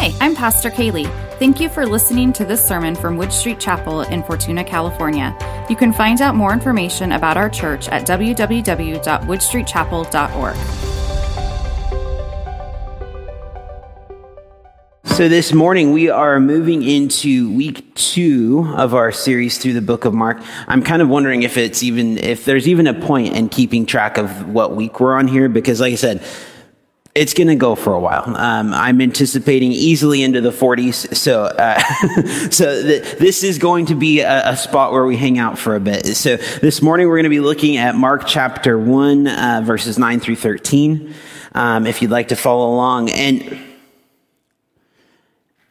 Hi, I'm Pastor Kaylee. Thank you for listening to this sermon from Wood Street Chapel in Fortuna, California. You can find out more information about our church at www.woodstreetchapel.org. So, this morning we are moving into week two of our series through the book of Mark. I'm kind of wondering if it's even, if there's even a point in keeping track of what week we're on here, because, like I said, it's going to go for a while. Um, I'm anticipating easily into the 40s. So, uh, so th- this is going to be a, a, spot where we hang out for a bit. So this morning we're going to be looking at Mark chapter 1, uh, verses 9 through 13. Um, if you'd like to follow along. And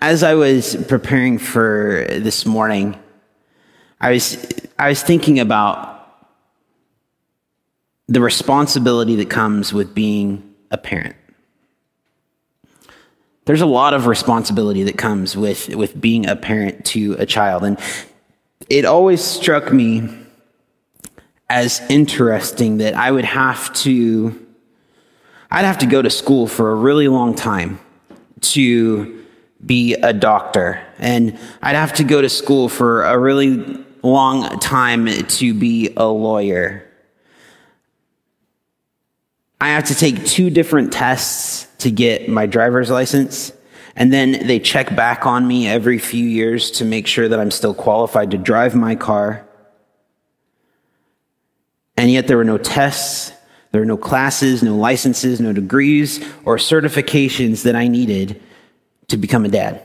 as I was preparing for this morning, I was, I was thinking about the responsibility that comes with being a parent there's a lot of responsibility that comes with, with being a parent to a child. And it always struck me as interesting that I would have to, I'd have to go to school for a really long time to be a doctor. And I'd have to go to school for a really long time to be a lawyer. I have to take two different tests to get my driver's license. And then they check back on me every few years to make sure that I'm still qualified to drive my car. And yet there were no tests, there were no classes, no licenses, no degrees or certifications that I needed to become a dad.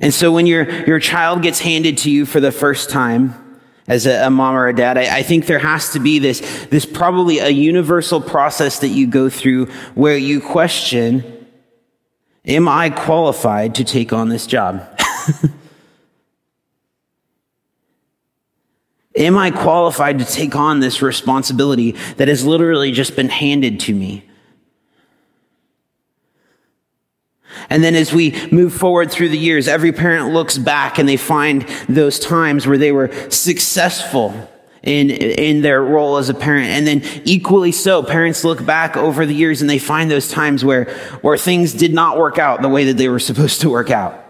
And so when your, your child gets handed to you for the first time, as a, a, mom or a dad, I, I think there has to be this, this probably a universal process that you go through where you question, am I qualified to take on this job? Am I qualified to take on this responsibility that has literally just been handed to me? And then as we move forward through the years, every parent looks back and they find those times where they were successful in, in their role as a parent. And then equally so, parents look back over the years and they find those times where, where things did not work out the way that they were supposed to work out.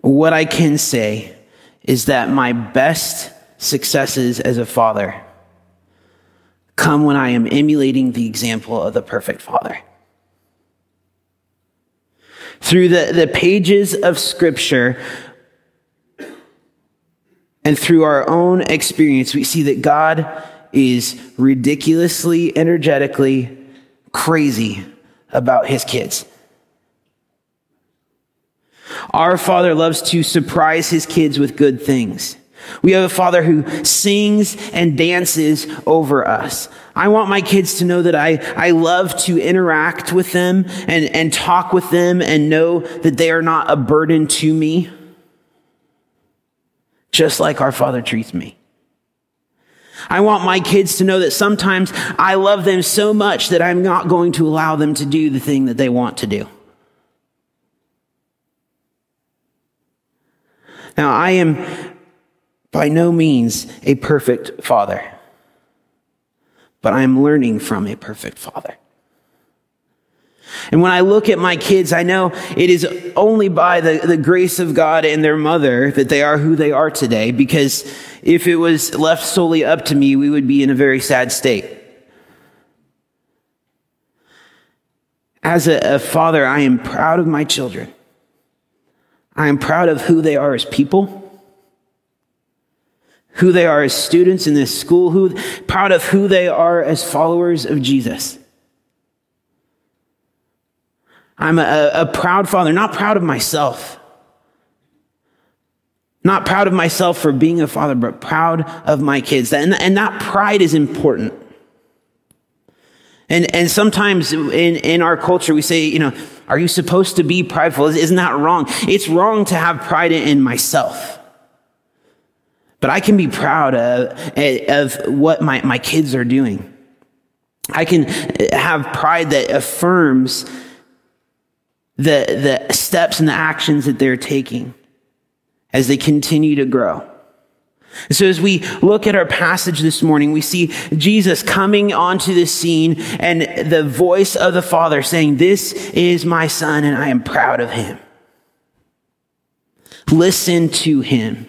What I can say is that my best successes as a father come when I am emulating the example of the perfect Father. Through the, the pages of Scripture and through our own experience, we see that God is ridiculously, energetically crazy about his kids. Our Father loves to surprise his kids with good things. We have a father who sings and dances over us. I want my kids to know that I, I love to interact with them and, and talk with them and know that they are not a burden to me, just like our father treats me. I want my kids to know that sometimes I love them so much that I'm not going to allow them to do the thing that they want to do. Now, I am by no means a perfect father, but I am learning from a perfect father. And when I look at my kids, I know it is only by the, the grace of God and their mother that they are who they are today, because if it was left solely up to me, we would be in a very sad state. As a, a father, I am proud of my children. I am proud of who they are as people who they are as students in this school, who, proud of who they are as followers of Jesus. I'm a, a proud father, not proud of myself. Not proud of myself for being a father, but proud of my kids. And, and that pride is important. And, and sometimes in, in our culture, we say, you know, are you supposed to be prideful? Isn't that wrong? It's wrong to have pride in myself. But I can be proud of, of what my, my kids are doing. I can have pride that affirms the, the steps and the actions that they're taking as they continue to grow. So as we look at our passage this morning, we see Jesus coming onto the scene and the voice of the Father saying, This is my son and I am proud of him. Listen to him.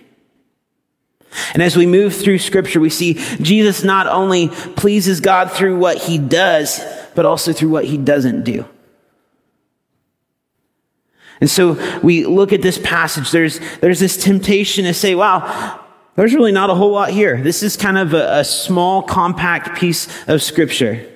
And as we move through scripture, we see Jesus not only pleases God through what he does, but also through what he doesn't do. And so we look at this passage, there's, there's this temptation to say, wow, there's really not a whole lot here. This is kind of a, a small, compact piece of scripture.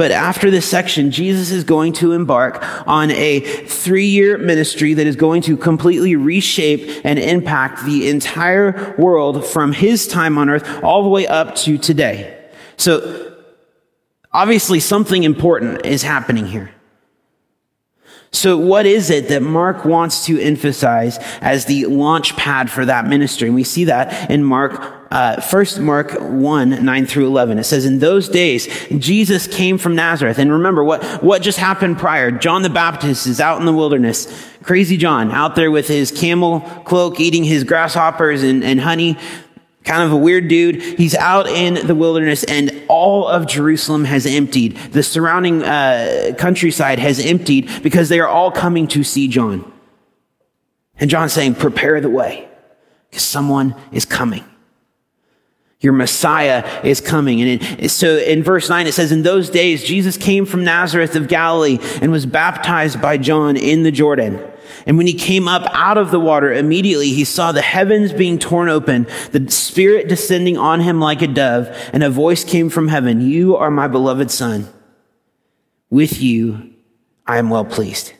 But after this section, Jesus is going to embark on a three year ministry that is going to completely reshape and impact the entire world from his time on earth all the way up to today. So, obviously, something important is happening here. So, what is it that Mark wants to emphasize as the launch pad for that ministry? And we see that in Mark, uh, first Mark 1, 9 through 11. It says, In those days, Jesus came from Nazareth. And remember what, what just happened prior. John the Baptist is out in the wilderness. Crazy John out there with his camel cloak, eating his grasshoppers and, and honey kind of a weird dude. He's out in the wilderness and all of Jerusalem has emptied. The surrounding uh, countryside has emptied because they are all coming to see John. And John's saying, prepare the way because someone is coming. Your Messiah is coming. And it, so in verse 9, it says, In those days, Jesus came from Nazareth of Galilee and was baptized by John in the Jordan. And when he came up out of the water, immediately he saw the heavens being torn open, the Spirit descending on him like a dove, and a voice came from heaven, You are my beloved Son. With you I am well pleased.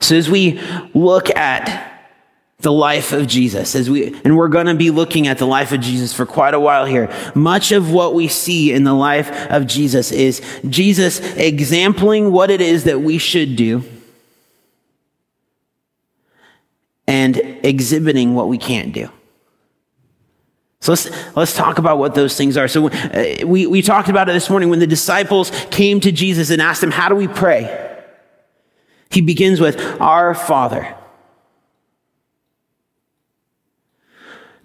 So as we look at the life of Jesus as we, and we're going to be looking at the life of Jesus for quite a while here. Much of what we see in the life of Jesus is Jesus exempling what it is that we should do and exhibiting what we can't do. So let's, let's talk about what those things are. So uh, we, we talked about it this morning when the disciples came to Jesus and asked him, how do we pray? He begins with, our Father.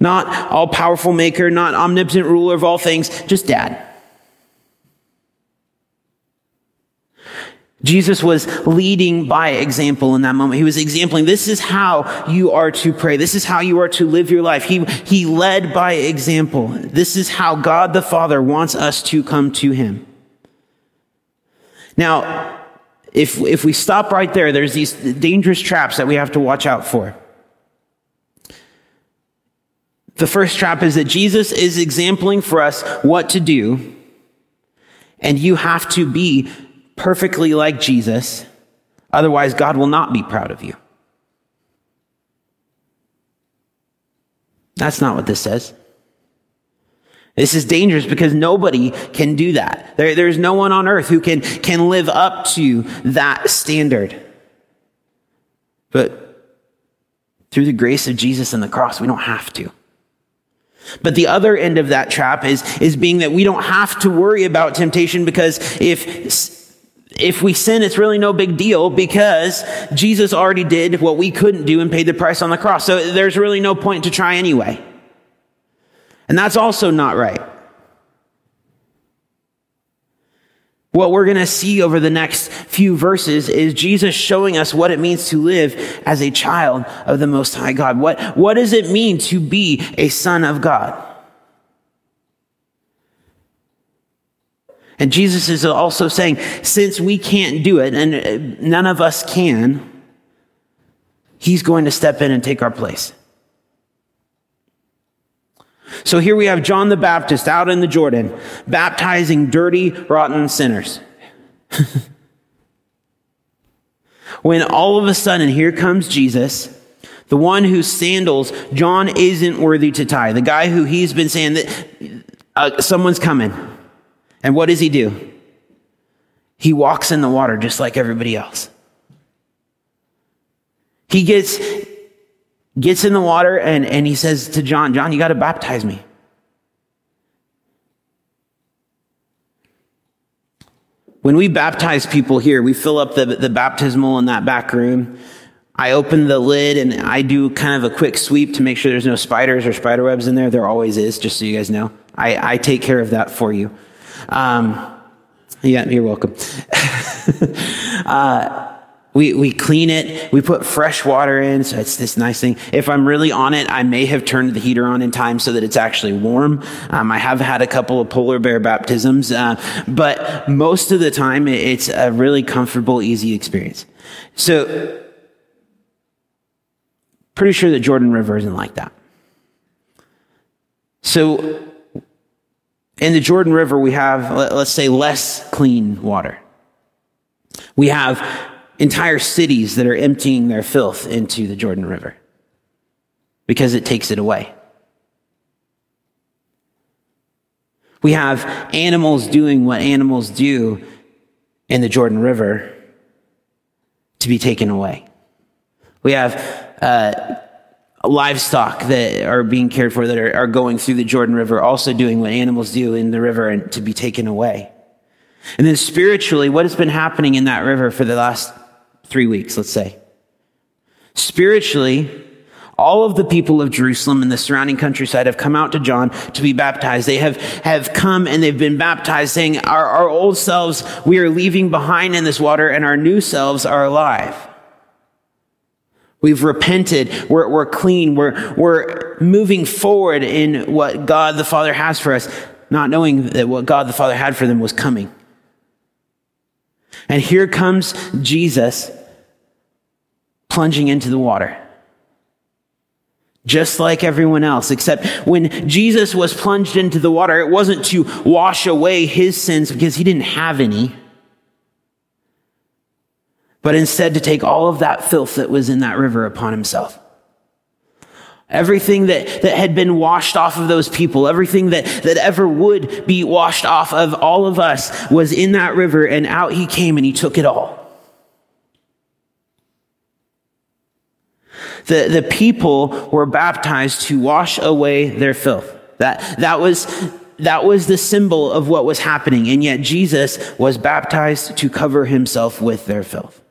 Not all powerful maker, not omnipotent ruler of all things, just dad. Jesus was leading by example in that moment. He was exempling, this is how you are to pray. This is how you are to live your life. He, he led by example. This is how God the Father wants us to come to Him. Now, if, if we stop right there, there's these dangerous traps that we have to watch out for. The first trap is that Jesus is exempling for us what to do, and you have to be perfectly like Jesus. Otherwise, God will not be proud of you. That's not what this says. This is dangerous because nobody can do that. There, there's no one on earth who can, can live up to that standard. But through the grace of Jesus and the cross, we don't have to. But the other end of that trap is, is being that we don't have to worry about temptation because if, if we sin, it's really no big deal because Jesus already did what we couldn't do and paid the price on the cross. So there's really no point to try anyway. And that's also not right. What we're going to see over the next few verses is Jesus showing us what it means to live as a child of the Most High God. What, what does it mean to be a son of God? And Jesus is also saying, since we can't do it, and none of us can, he's going to step in and take our place. So here we have John the Baptist out in the Jordan, baptizing dirty, rotten sinners. when all of a sudden, here comes Jesus, the one whose sandals John isn't worthy to tie, the guy who he's been saying that uh, someone's coming. And what does he do? He walks in the water just like everybody else. He gets gets in the water and, and he says to John, John, you got to baptize me. When we baptize people here, we fill up the, the baptismal in that back room. I open the lid and I do kind of a quick sweep to make sure there's no spiders or spider webs in there. There always is, just so you guys know. I, I take care of that for you. Um, yeah, you're welcome. uh, we, we clean it. We put fresh water in. So it's this nice thing. If I'm really on it, I may have turned the heater on in time so that it's actually warm. Um, I have had a couple of polar bear baptisms, uh, but most of the time it's a really comfortable, easy experience. So pretty sure the Jordan River isn't like that. So in the Jordan River, we have, let's say, less clean water. We have entire cities that are emptying their filth into the Jordan River because it takes it away. We have animals doing what animals do in the Jordan River to be taken away. We have uh, livestock that are being cared for that are, are going through the Jordan River, also doing what animals do in the river and to be taken away. And then spiritually, what has been happening in that river for the last three weeks, let's say? Spiritually, all of the people of Jerusalem and the surrounding countryside have come out to John to be baptized. They have, have come and they've been baptized saying, our, our old selves we are leaving behind in this water and our new selves are alive. We've repented. We're, we're clean. We're, we're moving forward in what God the Father has for us, not knowing that what God the Father had for them was coming. And here comes Jesus plunging into the water. Just like everyone else, except when Jesus was plunged into the water, it wasn't to wash away his sins because he didn't have any but instead to take all of that filth that was in that river upon himself. Everything that, that had been washed off of those people, everything that, that ever would be washed off of all of us was in that river, and out he came and he took it all. The, the people were baptized to wash away their filth. That, that was that was the symbol of what was happening. And yet Jesus was baptized to cover himself with their filth.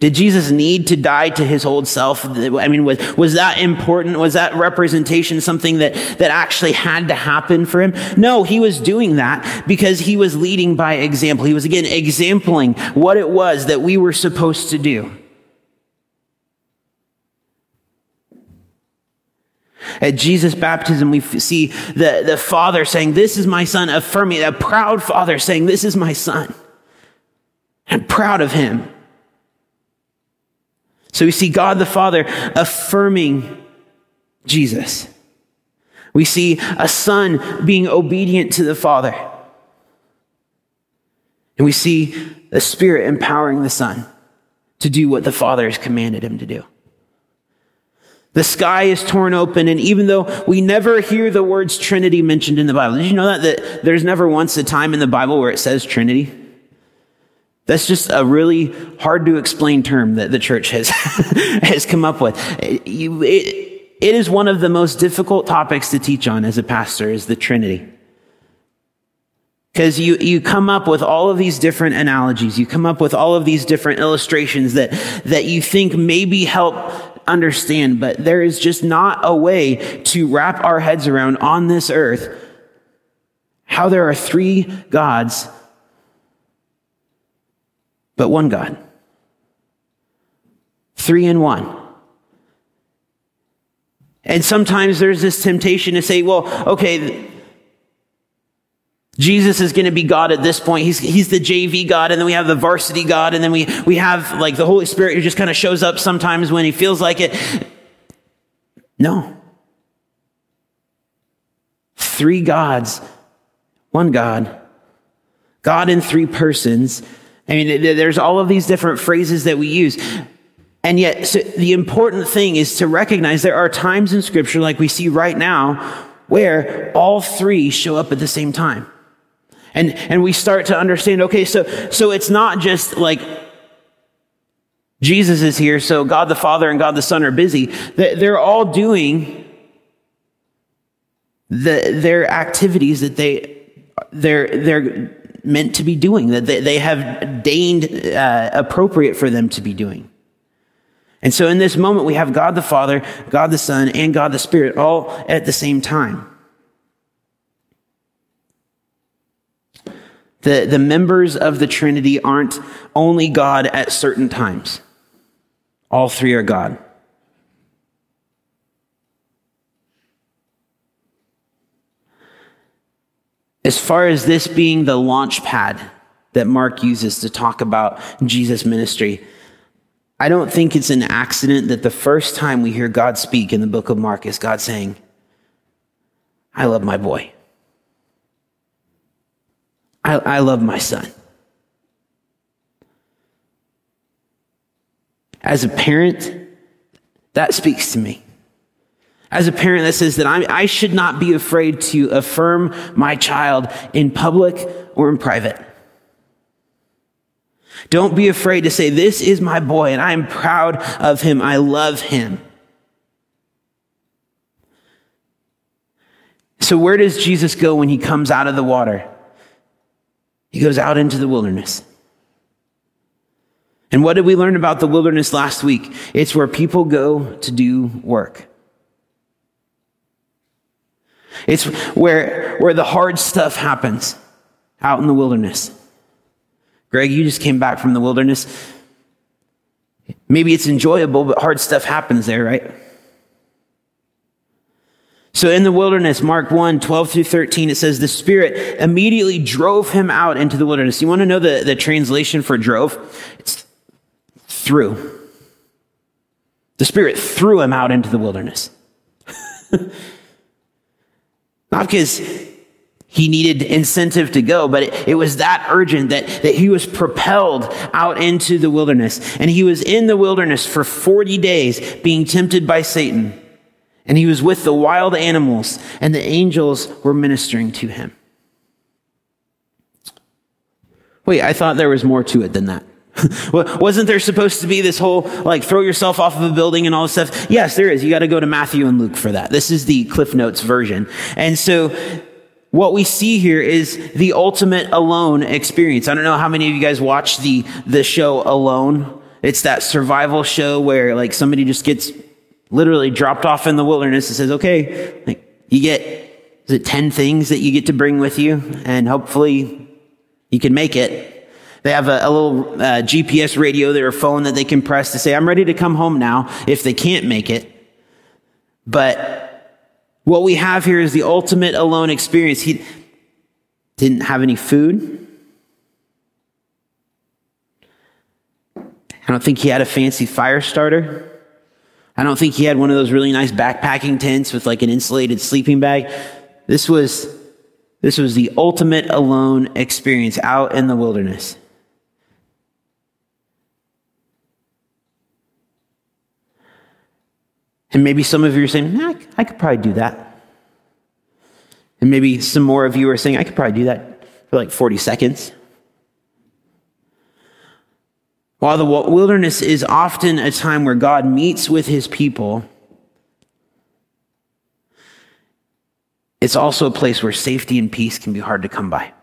Did Jesus need to die to his old self? I mean, was, was that important? Was that representation something that, that actually had to happen for him? No, he was doing that because he was leading by example. He was again exempling what it was that we were supposed to do. At Jesus' baptism, we see the, the father saying, This is my son, affirming, a proud father saying, This is my son. I'm proud of him. So we see God the Father affirming Jesus. We see a son being obedient to the Father. And we see the Spirit empowering the Son to do what the Father has commanded him to do. The sky is torn open, and even though we never hear the words Trinity mentioned in the Bible, did you know that, that there's never once a time in the Bible where it says Trinity? That's just a really hard to explain term that the church has, has come up with. It, it is one of the most difficult topics to teach on as a pastor is the Trinity. Because you, you come up with all of these different analogies. You come up with all of these different illustrations that, that you think maybe help understand, but there is just not a way to wrap our heads around on this earth how there are three gods but one God. Three in one. And sometimes there's this temptation to say, well, okay, Jesus is going to be God at this point. He's, he's the JV God, and then we have the varsity God, and then we, we have like the Holy Spirit who just kind of shows up sometimes when he feels like it. No. Three gods, one God, God in three persons, I mean, there's all of these different phrases that we use. And yet, so the important thing is to recognize there are times in Scripture, like we see right now, where all three show up at the same time. And, and we start to understand, okay, so, so it's not just like Jesus is here, so God the Father and God the Son are busy. They're all doing the, their activities that they, they're, they're meant to be doing, that they, they have deigned uh, appropriate for them to be doing. And so in this moment, we have God the Father, God the Son, and God the Spirit all at the same time. The, the members of the Trinity aren't only God at certain times. All three are God. As far as this being the launch pad that Mark uses to talk about Jesus' ministry, I don't think it's an accident that the first time we hear God speak in the book of Mark is God saying, I love my boy. I, I love my son. As a parent, that speaks to me. As a parent, that says that I, I should not be afraid to affirm my child in public or in private. Don't be afraid to say, This is my boy, and I am proud of him. I love him. So, where does Jesus go when he comes out of the water? He goes out into the wilderness. And what did we learn about the wilderness last week? It's where people go to do work. It's where, where the hard stuff happens out in the wilderness. Greg, you just came back from the wilderness. Maybe it's enjoyable, but hard stuff happens there, right? So in the wilderness, Mark 1, 12 through 13, it says, the Spirit immediately drove him out into the wilderness. You want to know the, the translation for drove? It's threw. The Spirit threw him out into the wilderness. Not because he needed incentive to go, but it, it, was that urgent that, that he was propelled out into the wilderness. And he was in the wilderness for 40 days being tempted by Satan. And he was with the wild animals, and the angels were ministering to him. Wait, I thought there was more to it than that. Wasn't there supposed to be this whole, like, throw yourself off of a building and all this stuff? Yes, there is. You got to go to Matthew and Luke for that. This is the Cliff Notes version. And so, what we see here is the ultimate alone experience. I don't know how many of you guys watch the, the show Alone. It's that survival show where, like, somebody just gets literally dropped off in the wilderness and says, okay, like, you get, is it 10 things that you get to bring with you? And hopefully you can make it. They have a, a little uh, GPS radio or phone that they can press to say, I'm ready to come home now if they can't make it. But what we have here is the ultimate alone experience. He didn't have any food. I don't think he had a fancy fire starter. I don't think he had one of those really nice backpacking tents with like an insulated sleeping bag. This was, this was the ultimate alone experience out in the wilderness. And maybe some of you are saying, I could probably do that. And maybe some more of you are saying, I could probably do that for like 40 seconds. While the wilderness is often a time where God meets with his people, it's also a place where safety and peace can be hard to come by.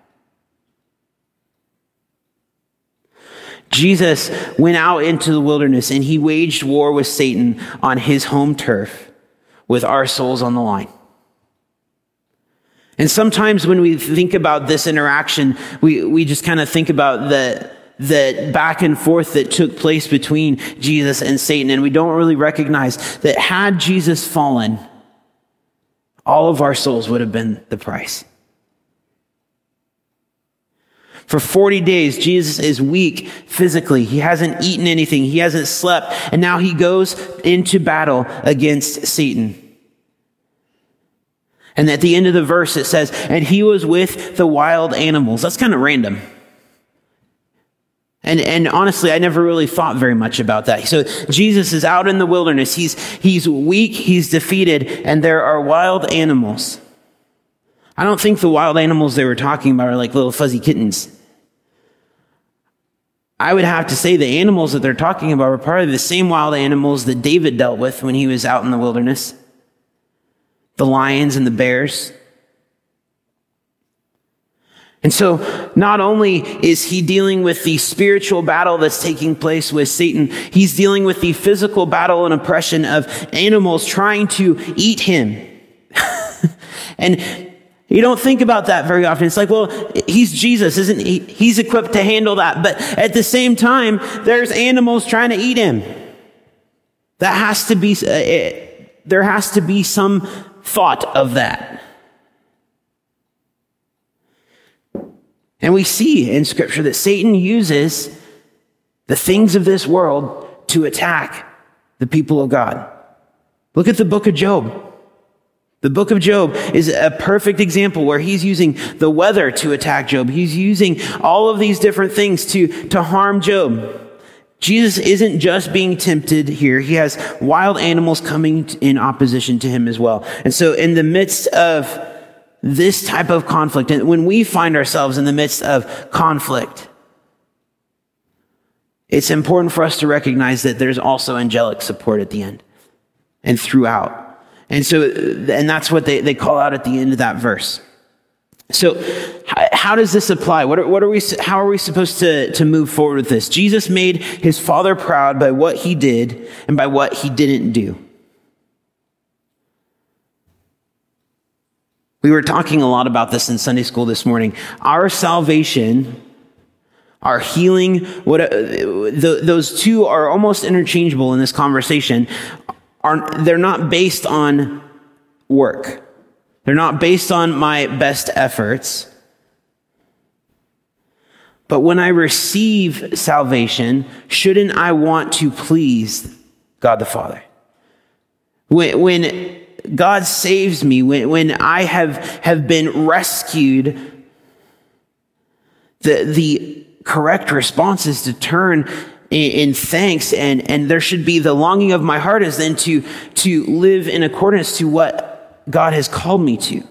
Jesus went out into the wilderness and he waged war with Satan on his home turf with our souls on the line. And sometimes when we think about this interaction, we, we just kind of think about the, the back and forth that took place between Jesus and Satan. And we don't really recognize that had Jesus fallen, all of our souls would have been the price. For 40 days, Jesus is weak physically. He hasn't eaten anything. He hasn't slept. And now he goes into battle against Satan. And at the end of the verse, it says, and he was with the wild animals. That's kind of random. And, and honestly, I never really thought very much about that. So Jesus is out in the wilderness. He's, he's weak. He's defeated. And there are wild animals. I don't think the wild animals they were talking about are like little fuzzy kittens. I would have to say the animals that they're talking about were probably the same wild animals that David dealt with when he was out in the wilderness the lions and the bears. And so not only is he dealing with the spiritual battle that's taking place with Satan, he's dealing with the physical battle and oppression of animals trying to eat him. and you don't think about that very often. It's like, well, he's Jesus, isn't he? He's equipped to handle that. But at the same time, there's animals trying to eat him. That has to be, uh, there has to be some thought of that. And we see in scripture that Satan uses the things of this world to attack the people of God. Look at the book of Job. The book of Job is a perfect example where he's using the weather to attack Job. He's using all of these different things to, to harm Job. Jesus isn't just being tempted here. He has wild animals coming in opposition to him as well. And so in the midst of this type of conflict, and when we find ourselves in the midst of conflict, it's important for us to recognize that there's also angelic support at the end and throughout. And so, and that's what they, they call out at the end of that verse. So, how does this apply? What are, what are we, how are we supposed to, to move forward with this? Jesus made his father proud by what he did and by what he didn't do. We were talking a lot about this in Sunday school this morning. Our salvation, our healing, what, uh, the, those two are almost interchangeable in this conversation are, they're not based on work. They're not based on my best efforts. But when I receive salvation, shouldn't I want to please God the Father? When, when God saves me, when, when I have, have been rescued, the, the correct response is to turn in, thanks and, and there should be the longing of my heart is then to, to live in accordance to what God has called me to.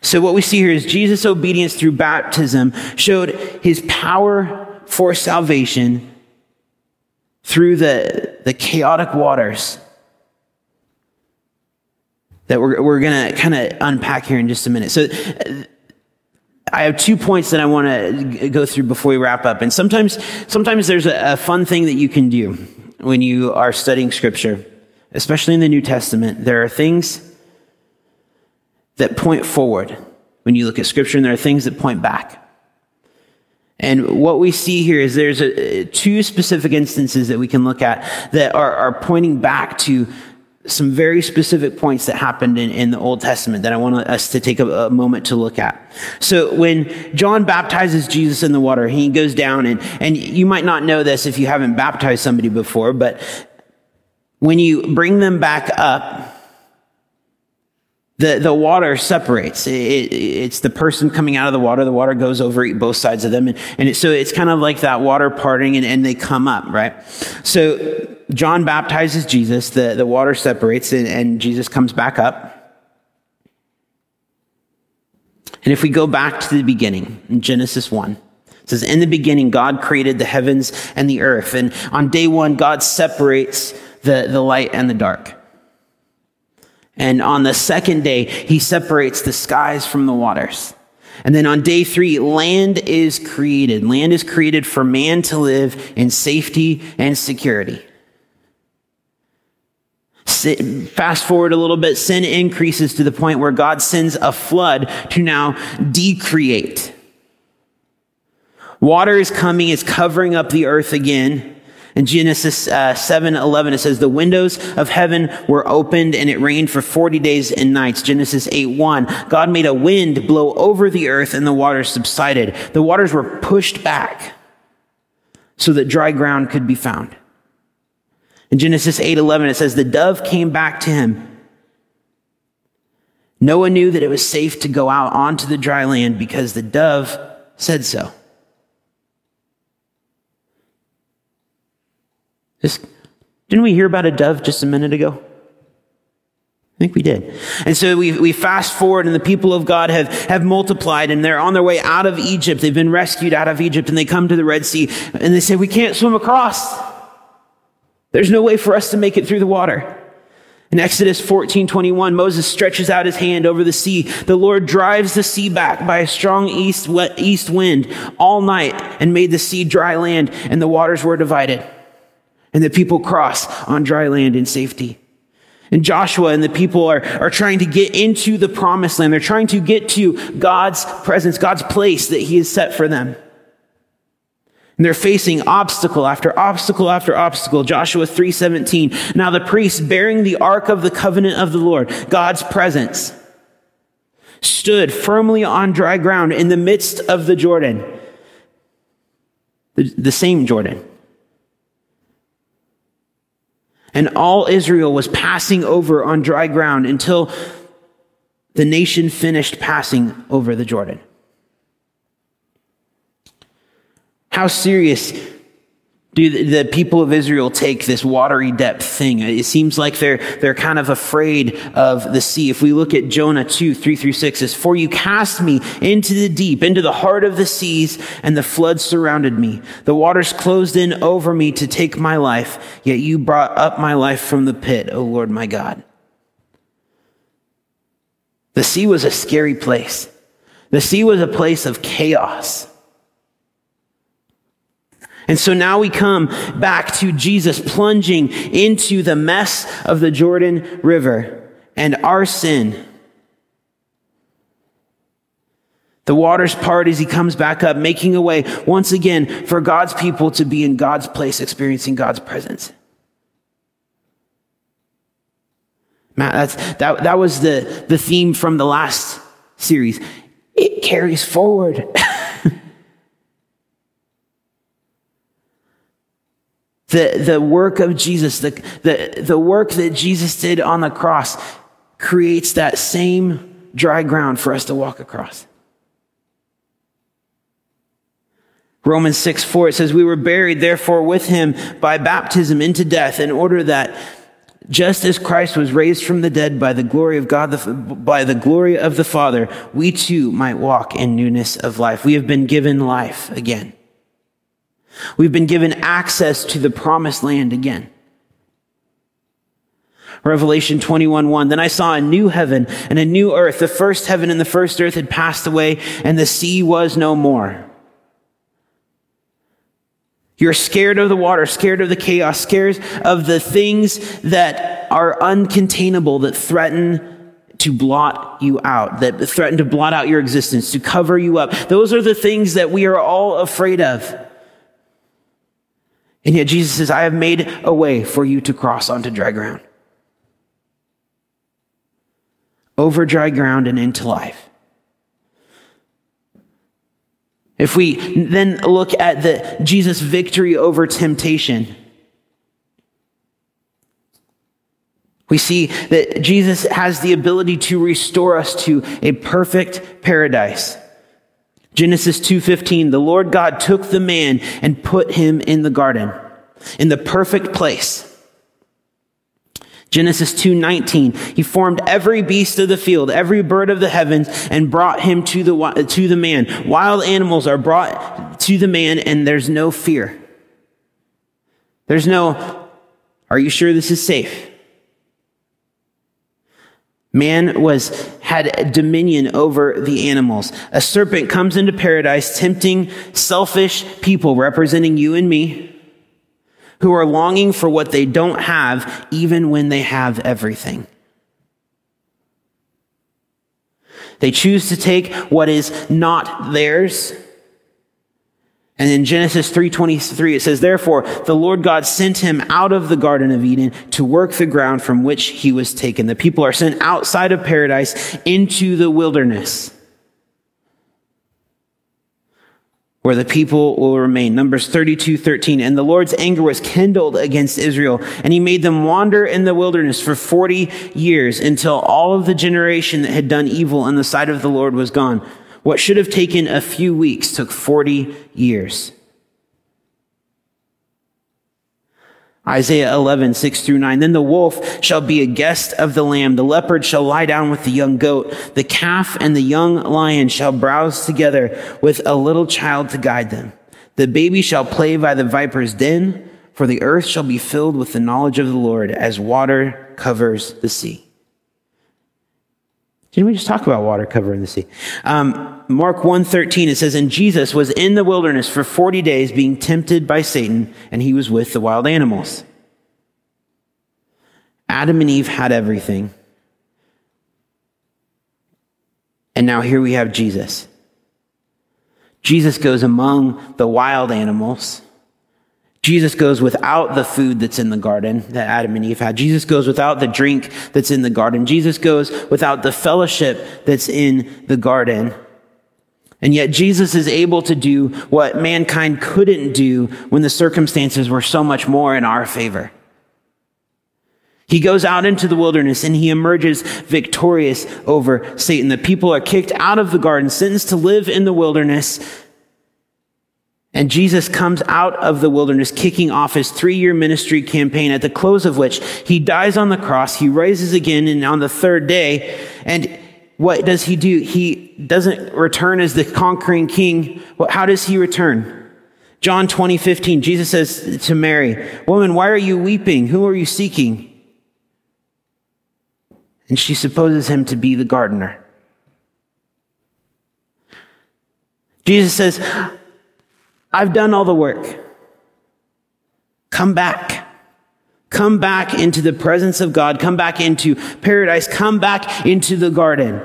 So what we see here is Jesus' obedience through baptism showed his power for salvation through the, the chaotic waters that we're, we're going to kind of unpack here in just a minute. So I have two points that I want to go through before we wrap up. And sometimes, sometimes there's a, a, fun thing that you can do when you are studying scripture, especially in the New Testament. There are things that point forward when you look at scripture, and there are things that point back. And what we see here is there's a, two specific instances that we can look at that are, are pointing back to some very specific points that happened in, in the Old Testament that I want us to take a, a, moment to look at. So when John baptizes Jesus in the water, he goes down and, and you might not know this if you haven't baptized somebody before, but when you bring them back up, the, the water separates. It, it, it's the person coming out of the water. The water goes over both sides of them. And, and it, so it's kind of like that water parting and, and they come up, right? So John baptizes Jesus. The, the water separates and, and Jesus comes back up. And if we go back to the beginning in Genesis 1, it says, In the beginning, God created the heavens and the earth. And on day one, God separates the, the light and the dark. And on the second day, he separates the skies from the waters. And then on day three, land is created. Land is created for man to live in safety and security. Fast forward a little bit, sin increases to the point where God sends a flood to now decreate. Water is coming, it's covering up the earth again. In Genesis uh, 7 11, it says, The windows of heaven were opened and it rained for 40 days and nights. Genesis 8 1, God made a wind blow over the earth and the waters subsided. The waters were pushed back so that dry ground could be found. In Genesis 8:11 it says, The dove came back to him. Noah knew that it was safe to go out onto the dry land because the dove said so. Just, didn't we hear about a dove just a minute ago? I think we did. And so we, we fast forward and the people of God have, have multiplied and they're on their way out of Egypt. They've been rescued out of Egypt and they come to the Red Sea and they say, we can't swim across. There's no way for us to make it through the water. In Exodus 14, 21, Moses stretches out his hand over the sea. The Lord drives the sea back by a strong east, east wind all night and made the sea dry land and the waters were divided. And the people cross on dry land in safety. And Joshua and the people are, are trying to get into the promised land. They're trying to get to God's presence, God's place that he has set for them. And they're facing obstacle after obstacle after obstacle. Joshua 3:17. Now the priests bearing the ark of the covenant of the Lord, God's presence, stood firmly on dry ground in the midst of the Jordan. The, the same Jordan. And all Israel was passing over on dry ground until the nation finished passing over the Jordan. How serious do the people of Israel take this watery depth thing? It seems like they're, they're kind of afraid of the sea. If we look at Jonah 2, 3 through 6, says, For you cast me into the deep, into the heart of the seas, and the floods surrounded me. The waters closed in over me to take my life, yet you brought up my life from the pit, O Lord my God. The sea was a scary place. The sea was a place of chaos. And so now we come back to Jesus plunging into the mess of the Jordan River and our sin. The waters part as he comes back up, making a way once again for God's people to be in God's place, experiencing God's presence. Matt, that's, that, that was the, the theme from the last series. It carries forward. The, the work of Jesus, the, the, the work that Jesus did on the cross creates that same dry ground for us to walk across. Romans 6 4, it says, We were buried, therefore, with him by baptism into death, in order that just as Christ was raised from the dead by the glory of God, the, by the glory of the Father, we too might walk in newness of life. We have been given life again. We've been given access to the promised land again. Revelation 21 1. Then I saw a new heaven and a new earth. The first heaven and the first earth had passed away, and the sea was no more. You're scared of the water, scared of the chaos, scared of the things that are uncontainable, that threaten to blot you out, that threaten to blot out your existence, to cover you up. Those are the things that we are all afraid of. And yet Jesus says, I have made a way for you to cross onto dry ground. Over dry ground and into life. If we then look at the Jesus victory over temptation, we see that Jesus has the ability to restore us to a perfect paradise. Genesis 2:15 The Lord God took the man and put him in the garden in the perfect place. Genesis 2:19 He formed every beast of the field every bird of the heavens and brought him to the to the man. Wild animals are brought to the man and there's no fear. There's no are you sure this is safe Man was, had dominion over the animals. A serpent comes into paradise, tempting selfish people representing you and me, who are longing for what they don't have, even when they have everything. They choose to take what is not theirs and in Genesis 3:23 it says therefore the Lord God sent him out of the garden of Eden to work the ground from which he was taken. The people are sent outside of paradise into the wilderness where the people will remain. Numbers 32, 13. And the Lord's anger was kindled against Israel, and he made them wander in the wilderness for 40 years until all of the generation that had done evil in the sight of the Lord was gone. What should have taken a few weeks took 40 years. Isaiah 11, 6 through 9. Then the wolf shall be a guest of the lamb. The leopard shall lie down with the young goat. The calf and the young lion shall browse together with a little child to guide them. The baby shall play by the viper's den for the earth shall be filled with the knowledge of the Lord as water covers the sea. Didn't we just talk about water covering the sea? Um, Mark 1.13, it says, And Jesus was in the wilderness for 40 days being tempted by Satan, and he was with the wild animals. Adam and Eve had everything. And now here we have Jesus. Jesus goes among the wild animals. Jesus goes without the food that's in the garden that Adam and Eve had. Jesus goes without the drink that's in the garden. Jesus goes without the fellowship that's in the garden. And yet Jesus is able to do what mankind couldn't do when the circumstances were so much more in our favor. He goes out into the wilderness and he emerges victorious over Satan. The people are kicked out of the garden, sentenced to live in the wilderness, and Jesus comes out of the wilderness, kicking off his three year ministry campaign, at the close of which he dies on the cross. He rises again and on the third day. And what does he do? He doesn't return as the conquering king. Well, how does he return? John 20, 15, Jesus says to Mary, Woman, why are you weeping? Who are you seeking? And she supposes him to be the gardener. Jesus says, I've done all the work. Come back. Come back into the presence of God. Come back into paradise. Come back into the garden.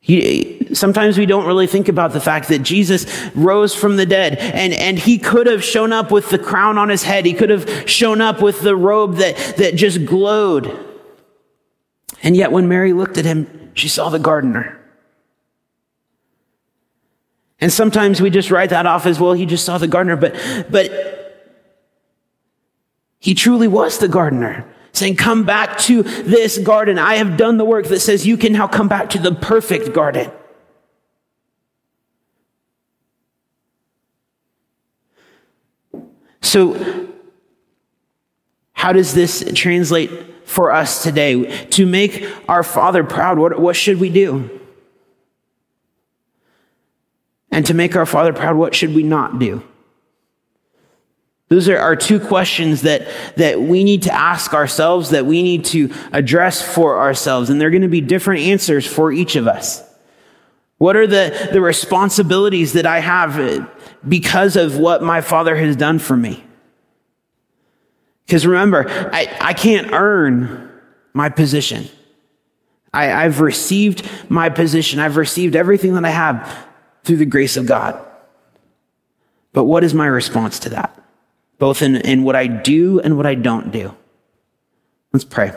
He, sometimes we don't really think about the fact that Jesus rose from the dead and, and he could have shown up with the crown on his head. He could have shown up with the robe that, that just glowed. And yet when Mary looked at him, she saw the gardener. And sometimes we just write that off as, well, he just saw the gardener, but, but he truly was the gardener saying, come back to this garden. I have done the work that says you can now come back to the perfect garden. So, how does this translate for us today? To make our Father proud, what, what should we do? And to make our Father proud, what should we not do? Those are our two questions that, that we need to ask ourselves, that we need to address for ourselves. And they're going to be different answers for each of us. What are the, the responsibilities that I have because of what my Father has done for me? Because remember, I, I can't earn my position. I, I've received my position. I've received everything that I have through the grace of God. But what is my response to that? Both in, in what I do and what I don't do. Let's pray.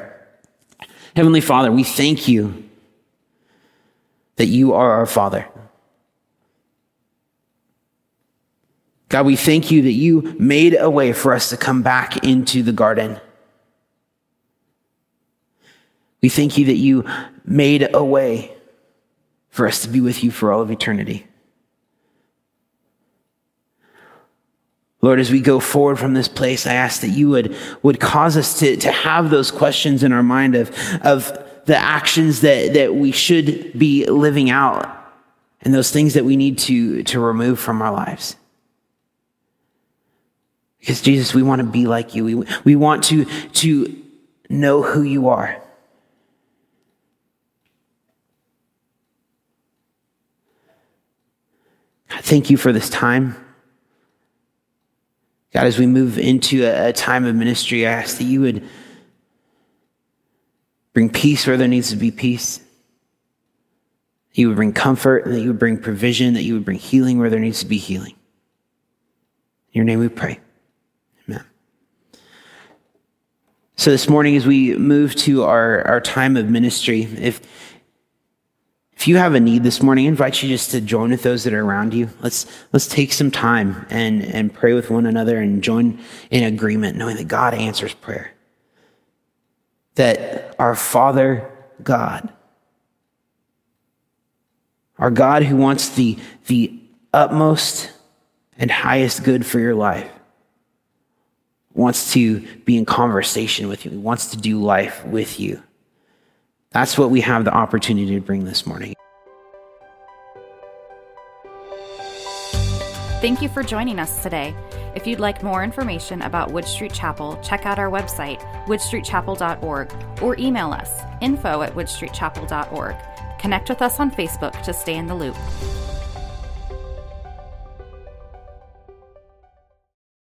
Heavenly Father, we thank you that you are our Father. God, we thank you that you made a way for us to come back into the garden. We thank you that you made a way for us to be with you for all of eternity. Lord, as we go forward from this place, I ask that you would, would cause us to, to have those questions in our mind of, of the actions that, that we should be living out and those things that we need to, to remove from our lives. Because Jesus, we want to be like you. We, we want to, to know who you are. thank you for this time. God, as we move into a, a time of ministry, I ask that you would bring peace where there needs to be peace. You would bring comfort, and that you would bring provision, that you would bring healing where there needs to be healing. In your name we pray. Amen. So this morning, as we move to our, our time of ministry, if if you have a need this morning, I invite you just to join with those that are around you. Let's, let's take some time and, and pray with one another and join in agreement, knowing that God answers prayer. That our Father God, our God who wants the, the utmost and highest good for your life, wants to be in conversation with you. Wants to do life with you. That's what we have the opportunity to bring this morning. Thank you for joining us today. If you'd like more information about Wood Street Chapel, check out our website, woodstreetchapel.org, or email us, info at woodstreetchapel.org. Connect with us on Facebook to stay in the loop.